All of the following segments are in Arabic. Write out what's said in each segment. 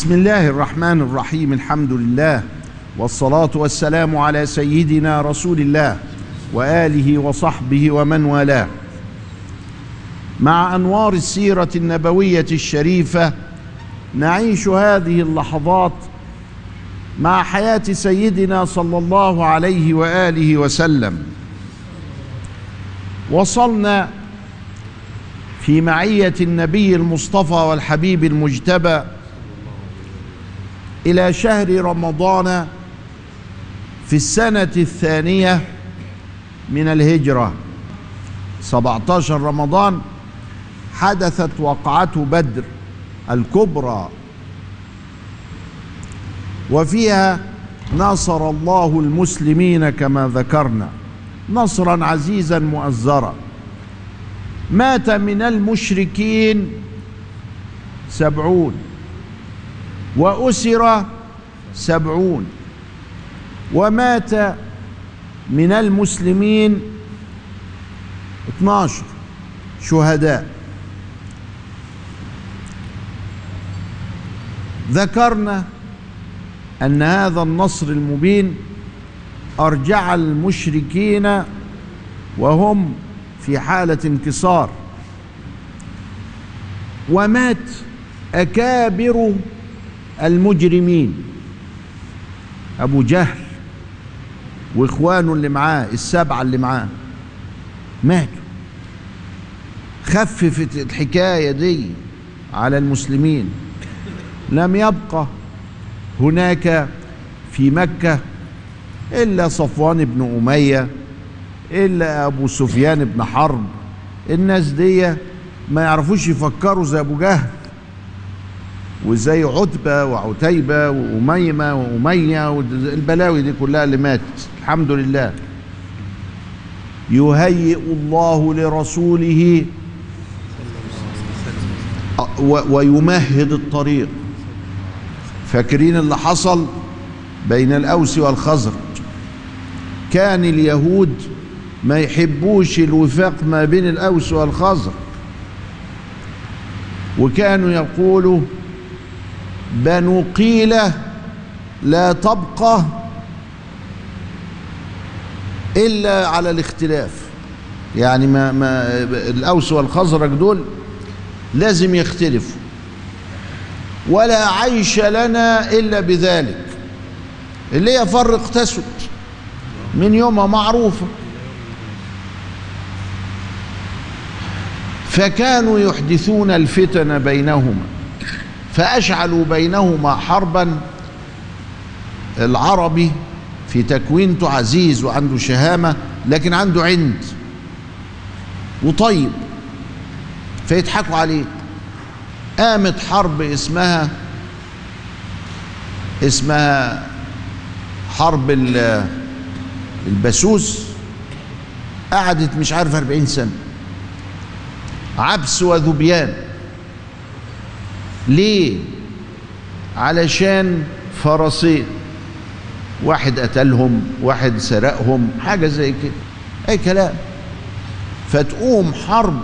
بسم الله الرحمن الرحيم الحمد لله والصلاة والسلام على سيدنا رسول الله وآله وصحبه ومن والاه مع أنوار السيرة النبوية الشريفة نعيش هذه اللحظات مع حياة سيدنا صلى الله عليه وآله وسلم وصلنا في معية النبي المصطفى والحبيب المجتبى إلى شهر رمضان في السنة الثانية من الهجرة. 17 رمضان حدثت وقعة بدر الكبرى. وفيها نصر الله المسلمين كما ذكرنا. نصرا عزيزا مؤزرا. مات من المشركين سبعون. وأسر سبعون. ومات من المسلمين 12 شهداء. ذكرنا أن هذا النصر المبين أرجع المشركين وهم في حالة انكسار. ومات أكابر المجرمين. أبو جهل وإخوانه اللي معاه السبعة اللي معاه ماتوا. خففت الحكاية دي على المسلمين. لم يبقى هناك في مكة إلا صفوان بن أمية إلا أبو سفيان بن حرب. الناس دي ما يعرفوش يفكروا زي أبو جهل. وزي عتبة وعتيبة وأميمة وأمية والبلاوي دي كلها اللي ماتت. الحمد لله. يهيئ الله لرسوله ويمهد الطريق. فاكرين اللي حصل بين الأوس والخزرج؟ كان اليهود ما يحبوش الوفاق ما بين الأوس والخزرج. وكانوا يقولوا بنو قيلة لا تبقى إلا على الاختلاف. يعني ما, ما الأوس والخزرج دول لازم يختلفوا. ولا عيش لنا إلا بذلك. اللي هي فرق تسد من يومها معروفة. فكانوا يحدثون الفتن بينهما. فأشعلوا بينهما حربا. العربي في تكوينته عزيز وعنده شهامة لكن عنده عند. وطيب فيضحكوا عليه. قامت حرب اسمها اسمها حرب البسوس. قعدت مش عارف 40 سنة. عبس وذبيان. ليه علشان فرسين واحد قتلهم واحد سرقهم حاجة زي كده. أي كلام. فتقوم حرب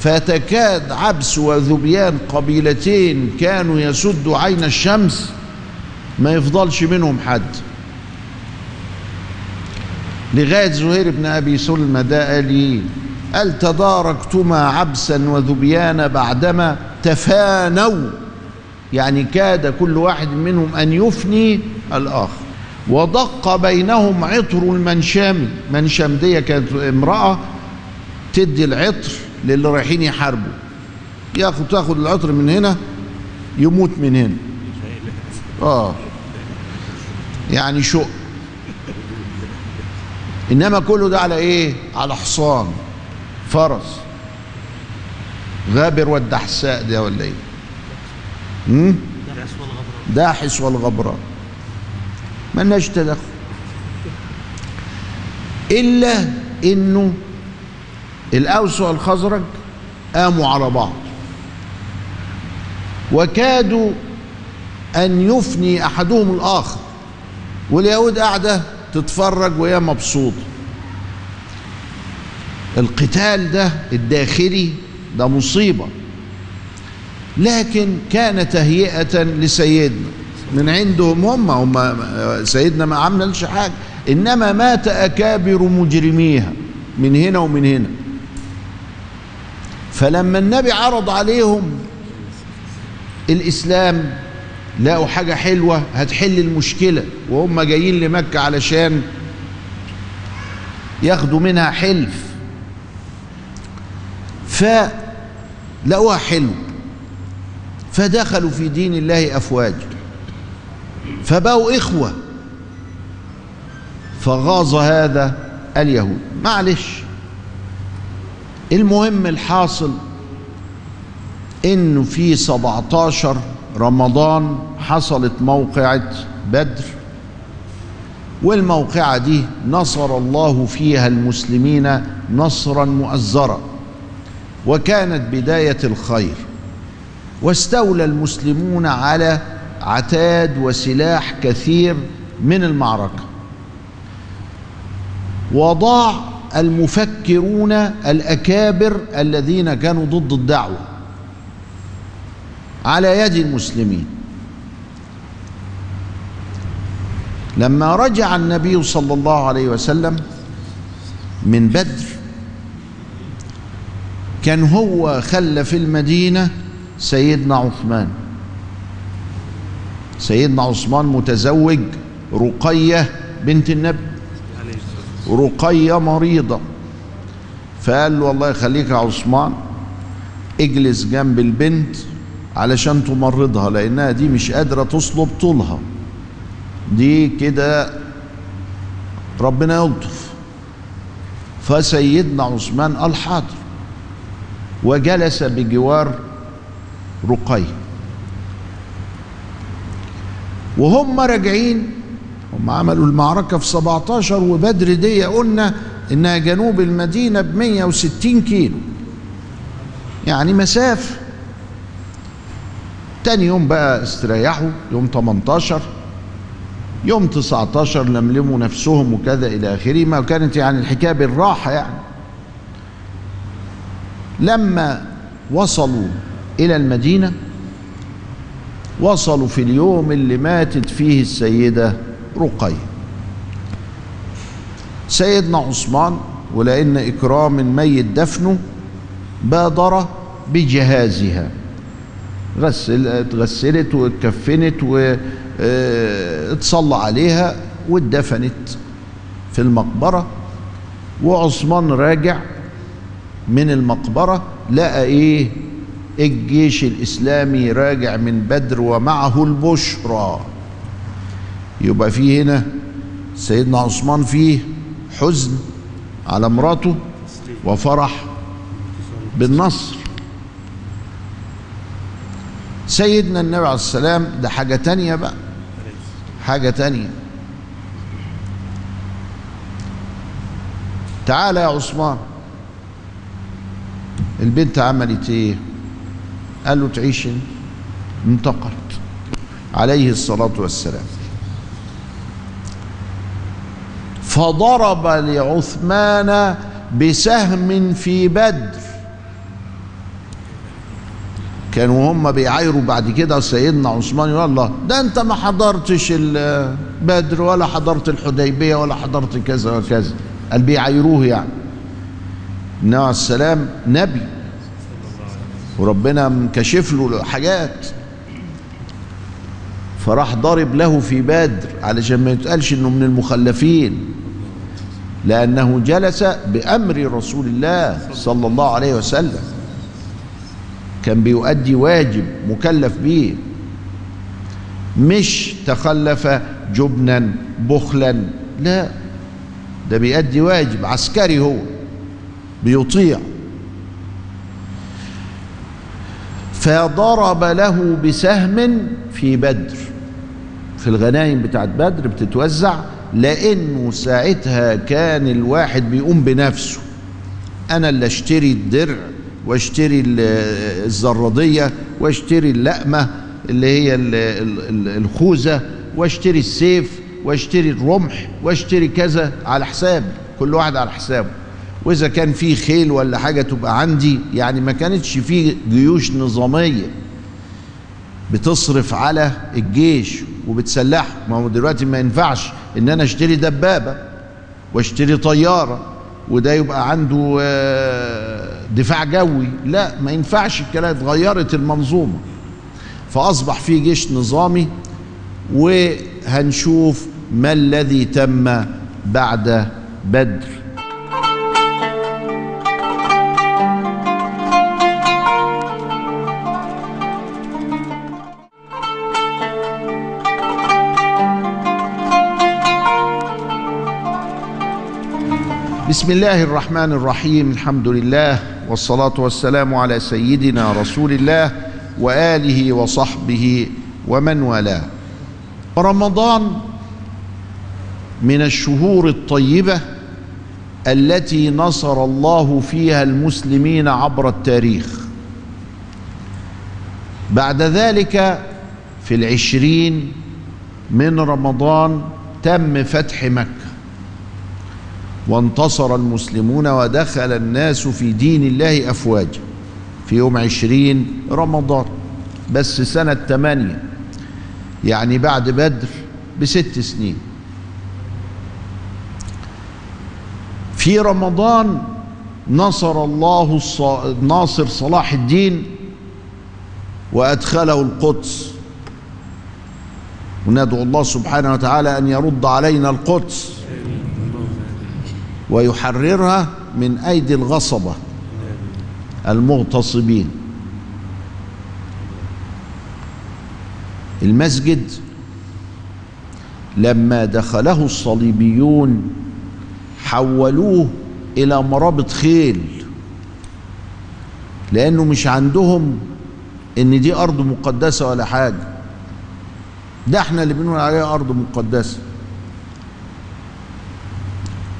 فتكاد عبس وذبيان قبيلتين كانوا يسدوا عين الشمس ما يفضلش منهم حد. لغاية زهير بن أبي سلمى ده قال إيه؟ قال تداركتما عبسا وذبيان بعدما تفانوا يعني كاد كل واحد منهم أن يفني الآخر. ودق بينهم عطر المنشام. منشام دي كانت امرأة تدي العطر للي رايحين يحاربوا. ياخد تاخد العطر من هنا يموت من هنا. آه. يعني شق إنما كله ده على إيه؟ على حصان فرس. غابر والدحساء ده ولا إيه؟ امم داحس والغبراء ملناش تدخل. إلا إنه الأوس والخزرج قاموا على بعض. وكادوا أن يفني أحدهم الآخر. واليهود قاعدة تتفرج وهي مبسوطة. القتال ده الداخلي ده مصيبة. لكن كان تهيئة لسيدنا. من عندهم هم هم سيدنا ما عملش حاجة. إنما مات أكابر مجرميها من هنا ومن هنا. فلما النبي عرض عليهم الإسلام لقوا حاجة حلوة هتحل المشكلة. وهم جايين لمكة علشان ياخدوا منها حلف. فلقوها حلو فدخلوا في دين الله أفواجا فبقوا إخوة فغاظ هذا اليهود. معلش المهم الحاصل إنه في 17 رمضان حصلت موقعة بدر والموقعة دي نصر الله فيها المسلمين نصرا مؤزرا. وكانت بداية الخير. واستولى المسلمون على عتاد وسلاح كثير من المعركة. وضاع المفكرون الأكابر الذين كانوا ضد الدعوة على يد المسلمين. لما رجع النبي صلى الله عليه وسلم من بدر كان هو خلى في المدينة سيدنا عثمان. سيدنا عثمان متزوج رقية بنت النبي. رقية مريضة. فقال له والله يخليك يا عثمان اجلس جنب البنت علشان تمرضها لأنها دي مش قادرة تصلب طولها. دي كده ربنا يلطف. فسيدنا عثمان قال حاضر. وجلس بجوار رقية وهم راجعين هم عملوا المعركة في 17 وبدر دي قلنا إنها جنوب المدينة ب 160 كيلو. يعني مسافة تاني يوم بقى استريحوا يوم 18 يوم 19 لملموا نفسهم وكذا إلى آخره ما كانت يعني الحكاية بالراحة يعني. لما وصلوا إلى المدينة وصلوا في اليوم اللي ماتت فيه السيدة رقية. سيدنا عثمان ولأن إكرام الميت دفنه بادر بجهازها. غسل اتغسلت واتكفنت واتصلى عليها واتدفنت في المقبرة. وعثمان راجع من المقبرة لقى إيه؟ الجيش الإسلامي راجع من بدر ومعه البشرى. يبقى فيه هنا سيدنا عثمان فيه حزن على مراته وفرح بالنصر. سيدنا النبي عليه السلام ده حاجة تانية بقى. حاجة تانية. تعالى يا عثمان. البنت عملت إيه؟ قال له تعيش انتقلت. عليه الصلاة والسلام. فضرب لعثمان بسهم في بدر. كانوا هم بيعايروا بعد كده سيدنا عثمان يقول الله ده أنت ما حضرتش بدر ولا حضرت الحديبية ولا حضرت كذا وكذا. قال بيعايروه يعني. النبي عليه السلام نبي. وربنا مكشف له حاجات. فراح ضارب له في بدر علشان ما يتقالش إنه من المخلفين. لأنه جلس بأمر رسول الله صلى الله عليه وسلم. كان بيؤدي واجب مكلف به مش تخلف جبنا بخلا لا. ده بيؤدي واجب عسكري هو. بيطيع. فضرب له بسهم في بدر. في الغنايم بتاعت بدر بتتوزع لأنه ساعتها كان الواحد بيقوم بنفسه. أنا اللي أشتري الدرع وأشتري الزرادية وأشتري اللقمة اللي هي الخوذة وأشتري السيف وأشتري الرمح وأشتري كذا على حساب كل واحد على حسابه. وإذا كان في خيل ولا حاجة تبقى عندي يعني ما كانتش في جيوش نظامية بتصرف على الجيش وبتسلحه. ما هو دلوقتي ما ينفعش إن أنا أشتري دبابة وأشتري طيارة وده يبقى عنده آه، دفاع جوي. لا ما ينفعش الكلام اتغيرت المنظومة. فأصبح في جيش نظامي وهنشوف ما الذي تم بعد بدر. بسم الله الرحمن الرحيم الحمد لله والصلاة والسلام على سيدنا رسول الله وآله وصحبه ومن والاه رمضان من الشهور الطيبة التي نصر الله فيها المسلمين عبر التاريخ بعد ذلك في العشرين من رمضان تم فتح مكة وانتصر المسلمون ودخل الناس في دين الله أفواجا في يوم عشرين رمضان بس سنة ثمانية يعني بعد بدر بست سنين. في رمضان نصر الله الص- ناصر صلاح الدين وأدخله القدس. وندعو الله سبحانه وتعالى أن يرد علينا القدس. ويحررها من أيدي الغصبة المغتصبين. المسجد لما دخله الصليبيون حولوه إلى مرابط خيل لأنه مش عندهم إن دي أرض مقدسة ولا حاجة. ده إحنا اللي بنقول عليها أرض مقدسة.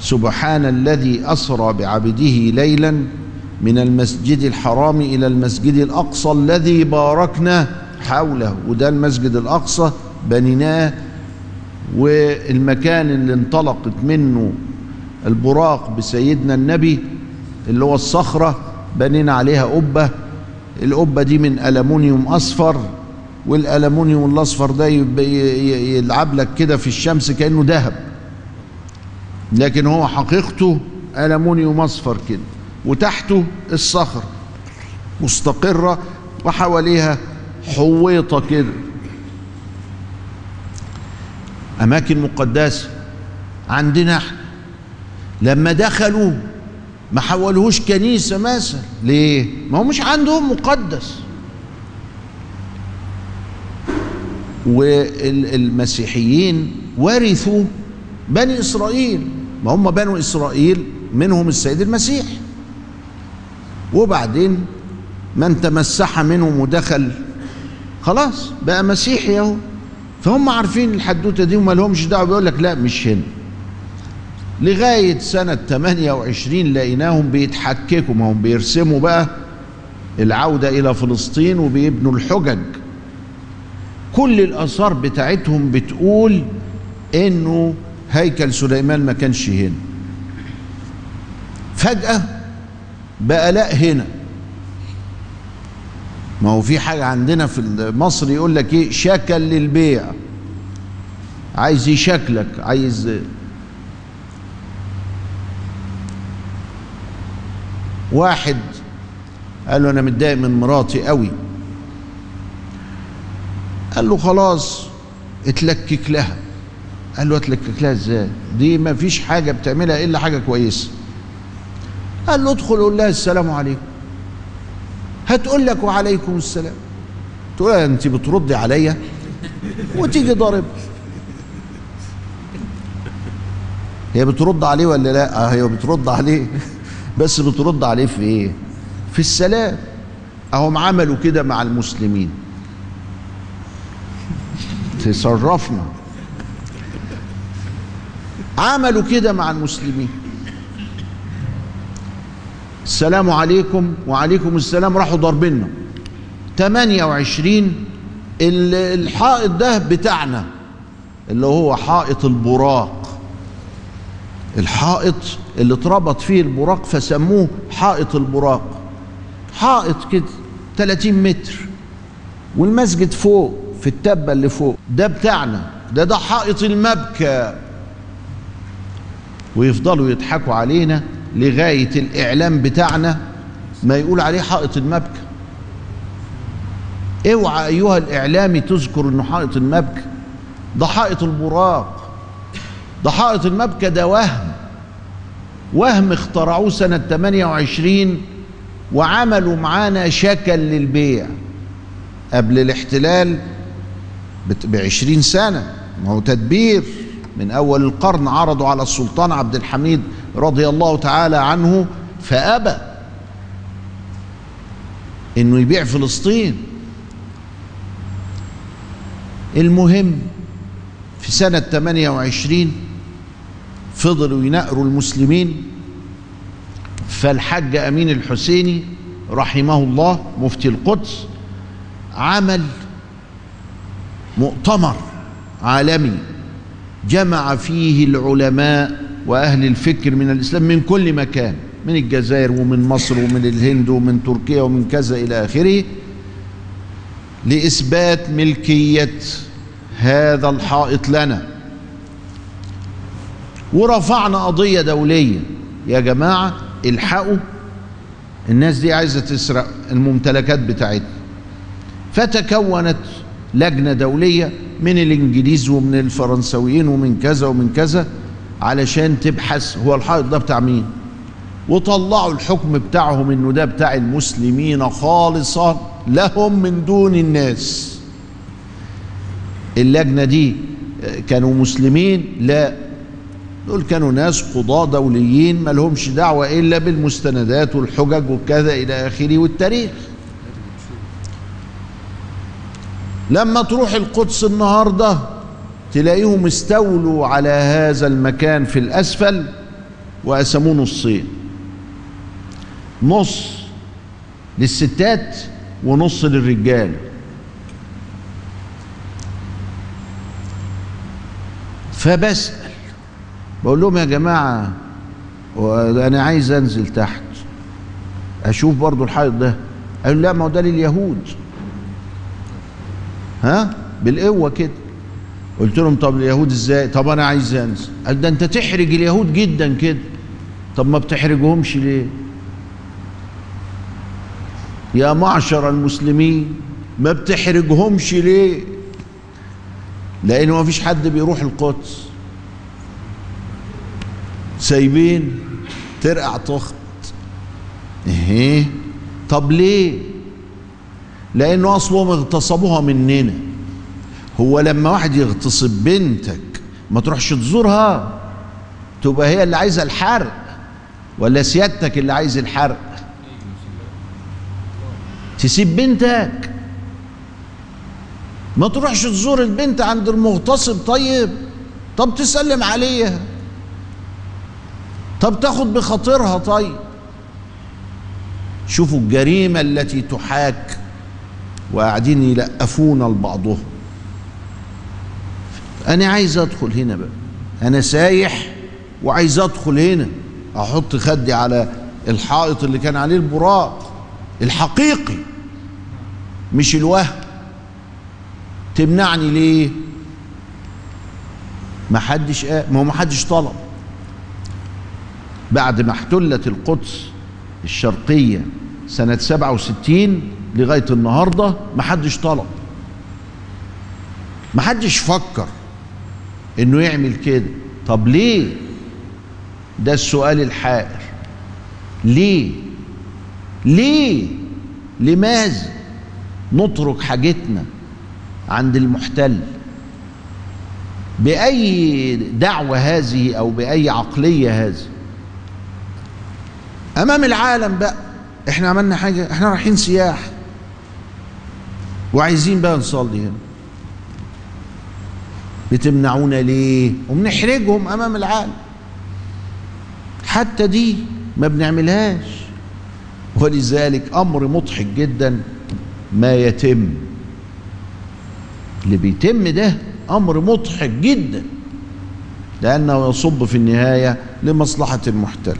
سبحان الذي أسرى بعبده ليلا من المسجد الحرام إلى المسجد الأقصى الذي باركنا حوله. وده المسجد الأقصى بنيناه والمكان اللي انطلقت منه البراق بسيدنا النبي اللي هو الصخرة بنينا عليها قبة. القبة دي من ألمونيوم أصفر والألمونيوم الأصفر ده يلعب لك كده في الشمس كأنه ذهب. لكن هو حقيقته ألمونيوم أصفر كده وتحته الصخرة مستقرة وحواليها حويطة كده. أماكن مقدسة عندنا إحنا. لما دخلوا ما حولوهوش كنيسة مثلا. ليه؟ ما هو مش عندهم مقدس. والمسيحيين ورثوا بني إسرائيل. ما هم بنو إسرائيل؟ منهم السيد المسيح. وبعدين من تمسح منهم ودخل. خلاص بقى مسيحي أهو. فهم عارفين الحدوتة دي وما لهمش دعوة. بيقول لك لا مش هنا. لغاية سنة 28 لقيناهم بيتحككوا. ما هم بيرسموا بقى العودة إلى فلسطين وبيبنوا الحجج. كل الآثار بتاعتهم بتقول إنه هيكل سليمان ما كانش هنا. فجأة بقى لا هنا. ما هو في حاجة عندنا في مصر يقول لك إيه؟ شكل للبيع. عايز يشكلك عايز واحد. قال له أنا متضايق من مراتي قوي. قال له خلاص اتلكك لها. قال له اتلكك لها إزاي دي ما فيش حاجة بتعملها إلا حاجة كويسة. قال له ادخل قول لها السلام عليكم. هتقول لك وعليكم السلام. تقول لها انت بتردي عليا؟ وتيجي ضارب هي بترد عليه ولا لا؟ آه هي بترد عليه. بس بترد عليه في إيه؟ في السلام. اهم عملوا كده مع المسلمين. تصرفنا. عملوا كده مع المسلمين. السلام عليكم وعليكم السلام راحوا ضاربيننا. 28 ال- الحائط ده بتاعنا اللي هو حائط البراق. الحائط اللي اتربط فيه البراق فسموه حائط البراق. حائط كده 30 متر والمسجد فوق في التبة اللي فوق. ده بتاعنا ده ده حائط المبكى. ويفضلوا يضحكوا علينا لغاية الإعلام بتاعنا ما يقول عليه حائط المبكى. اوعى أيها الإعلامي تذكر إنه حائط المبكى. ده حائط البراق. ده حائط المبكى ده وهم. وهم اخترعوه سنة 28 وعملوا معانا شكل للبيع. قبل الاحتلال بعشرين سنة. ما هو تدبير. من أول القرن عرضوا على السلطان عبد الحميد رضي الله تعالى عنه فأبى إنه يبيع فلسطين. المهم في سنة 28 فضلوا ينقروا المسلمين فالحج أمين الحسيني رحمه الله مفتي القدس عمل مؤتمر عالمي. جمع فيه العلماء وأهل الفكر من الإسلام من كل مكان من الجزائر ومن مصر ومن الهند ومن تركيا ومن كذا إلى آخره لإثبات ملكية هذا الحائط لنا. ورفعنا قضية دولية يا جماعة الحقوا الناس دي عايزة تسرق الممتلكات بتاعتنا فتكونت لجنة دولية من الإنجليز ومن الفرنسويين ومن كذا ومن كذا علشان تبحث هو الحائط ده بتاع مين؟ وطلعوا الحكم بتاعهم إنه ده بتاع المسلمين خالصا لهم من دون الناس. اللجنة دي كانوا مسلمين؟ لا. دول كانوا ناس قضاة دوليين ما لهمش دعوة إلا بالمستندات والحجج وكذا إلى آخره والتاريخ. لما تروح القدس النهارده تلاقيهم استولوا على هذا المكان في الأسفل وقسموه نصين. نص للستات ونص للرجال. فبسأل بقول لهم يا جماعة أنا عايز أنزل تحت. أشوف برضو الحائط ده. قالوا لا ما هو ده لليهود. ها؟ بالقوة كده. قلت لهم طب اليهود إزاي؟ طب أنا عايز انزل قال ده أنت تحرج اليهود جدا كده. طب ما بتحرجهمش ليه؟ يا معشر المسلمين ما بتحرجهمش ليه؟ لأن ما فيش حد بيروح القدس. سايبين ترقع تخت. إيه؟ طب ليه؟ لأنه اصلهم اغتصبوها مننا هو لما واحد يغتصب بنتك ما تروحش تزورها تبقى هي اللي عايزة الحرق ولا سيادتك اللي عايز الحرق؟ تسيب بنتك. ما تروحش تزور البنت عند المغتصب طيب. طب تسلم عليها. طب تاخد بخاطرها طيب. شوفوا الجريمة التي تحاك وقاعدين يلقفونا لبعضهم أنا عايز أدخل هنا بقى. أنا سايح وعايز أدخل هنا. أحط خدي على الحائط اللي كان عليه البراق. الحقيقي. مش الوهم. تمنعني ليه؟ ما حدش ما هو ما حدش طلب. بعد ما احتلت القدس الشرقية سنة 67 لغاية النهاردة ما حدش طلب. ما حدش فكر إنه يعمل كده. طب ليه؟ ده السؤال الحائر. ليه؟ ليه؟ لماذا نترك حاجتنا عند المحتل؟ بأي دعوة هذه أو بأي عقلية هذه؟ أمام العالم بقى إحنا عملنا حاجة إحنا رايحين سياح وعايزين بقى نصلي هنا. بتمنعونا ليه؟ وبنحرجهم أمام العالم. حتى دي ما بنعملهاش. ولذلك أمر مضحك جدا ما يتم. اللي بيتم ده أمر مضحك جدا. لأنه يصب في النهاية لمصلحة المحتل.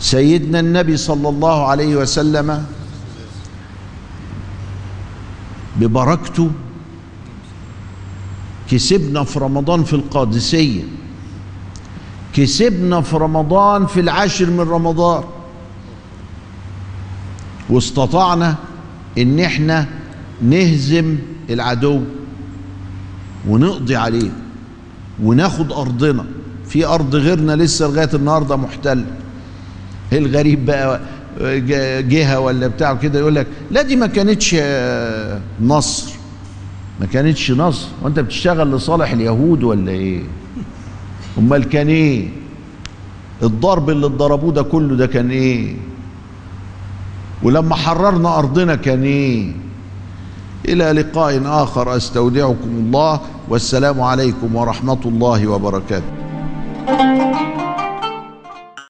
سيدنا النبي صلى الله عليه وسلم ببركته كسبنا في رمضان في القادسية كسبنا في رمضان في العاشر من رمضان واستطعنا إن إحنا نهزم العدو ونقضي عليه وناخد أرضنا. في أرض غيرنا لسه لغاية النهارده محتلة. الغريب بقى جهة ولا بتاع كده يقول لك لا دي ما كانتش نصر. ما كانتش نصر. وانت بتشتغل لصالح اليهود ولا إيه؟ امال كان إيه؟ الضرب اللي اتضربوه ده كله ده كان إيه؟ ولما حررنا أرضنا كان إيه؟ إلى لقاء آخر. أستودعكم الله. والسلام عليكم ورحمة الله وبركاته.